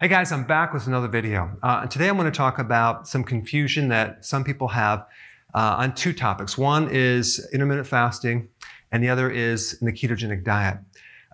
Hey guys, I'm back with another video. Uh, today I'm going to talk about some confusion that some people have uh, on two topics. One is intermittent fasting, and the other is the ketogenic diet.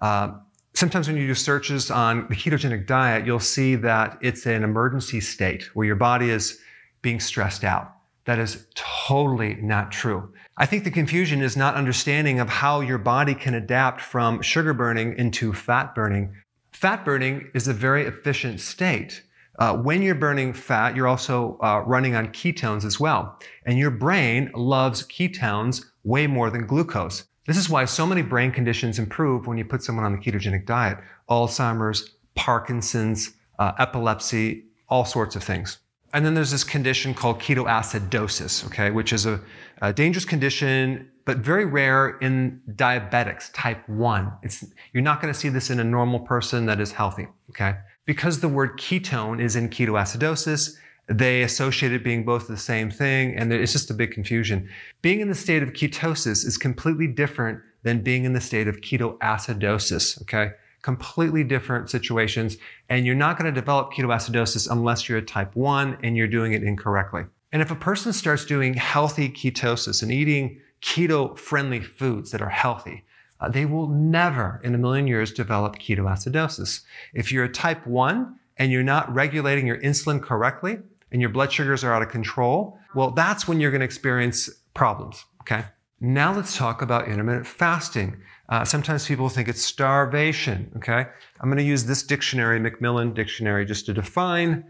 Uh, sometimes when you do searches on the ketogenic diet, you'll see that it's an emergency state where your body is being stressed out. That is totally not true. I think the confusion is not understanding of how your body can adapt from sugar burning into fat burning Fat burning is a very efficient state. Uh, when you're burning fat, you're also uh, running on ketones as well. And your brain loves ketones way more than glucose. This is why so many brain conditions improve when you put someone on the ketogenic diet. Alzheimer's, Parkinson's, uh, epilepsy, all sorts of things. And then there's this condition called ketoacidosis, okay, which is a, a dangerous condition but very rare in diabetics, type 1. It's, you're not going to see this in a normal person that is healthy, okay? Because the word ketone is in ketoacidosis, they associate it being both the same thing, and it's just a big confusion. Being in the state of ketosis is completely different than being in the state of ketoacidosis, okay? Completely different situations, and you're not going to develop ketoacidosis unless you're a type 1 and you're doing it incorrectly. And if a person starts doing healthy ketosis and eating keto friendly foods that are healthy, uh, they will never in a million years develop ketoacidosis. If you're a type 1 and you're not regulating your insulin correctly and your blood sugars are out of control, well, that's when you're going to experience problems. Okay. Now let's talk about intermittent fasting. Uh, sometimes people think it's starvation. Okay. I'm going to use this dictionary, Macmillan Dictionary, just to define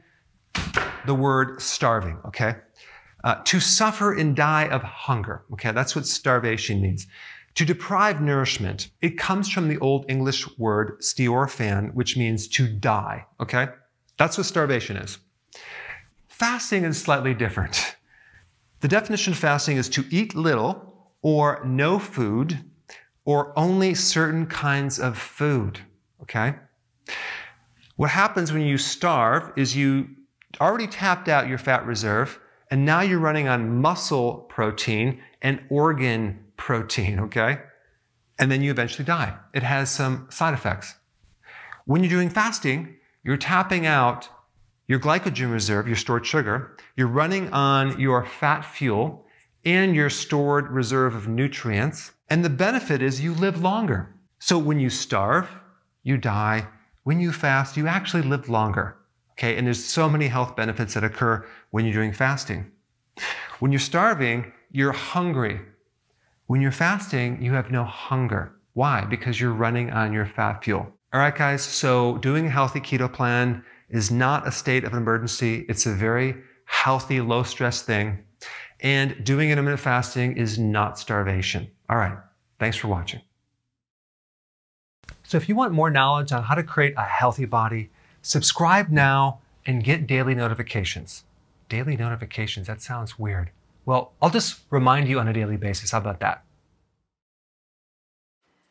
the word starving. Okay. Uh, to suffer and die of hunger. Okay, that's what starvation means. To deprive nourishment, it comes from the Old English word steorfan, which means to die. Okay, that's what starvation is. Fasting is slightly different. The definition of fasting is to eat little or no food or only certain kinds of food. Okay? What happens when you starve is you already tapped out your fat reserve and now you're running on muscle protein and organ protein, okay? And then you eventually die. It has some side effects. When you're doing fasting, you're tapping out your glycogen reserve, your stored sugar. You're running on your fat fuel and your stored reserve of nutrients. And the benefit is you live longer. So when you starve, you die. When you fast, you actually live longer. Okay, and there's so many health benefits that occur when you're doing fasting. When you're starving, you're hungry. When you're fasting, you have no hunger. Why? Because you're running on your fat fuel. All right, guys, so doing a healthy keto plan is not a state of emergency. It's a very healthy, low stress thing. And doing intermittent fasting is not starvation. All right. Thanks for watching. So if you want more knowledge on how to create a healthy body, subscribe now and get daily notifications. Daily notifications, that sounds weird. Well, I'll just remind you on a daily basis. How about that?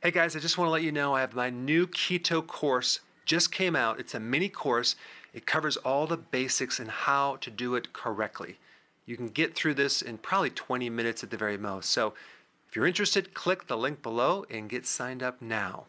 Hey guys, I just want to let you know I have my new keto course just came out. It's a mini course. It covers all the basics and how to do it correctly. You can get through this in probably 20 minutes at the very most. So if you're interested, click the link below and get signed up now.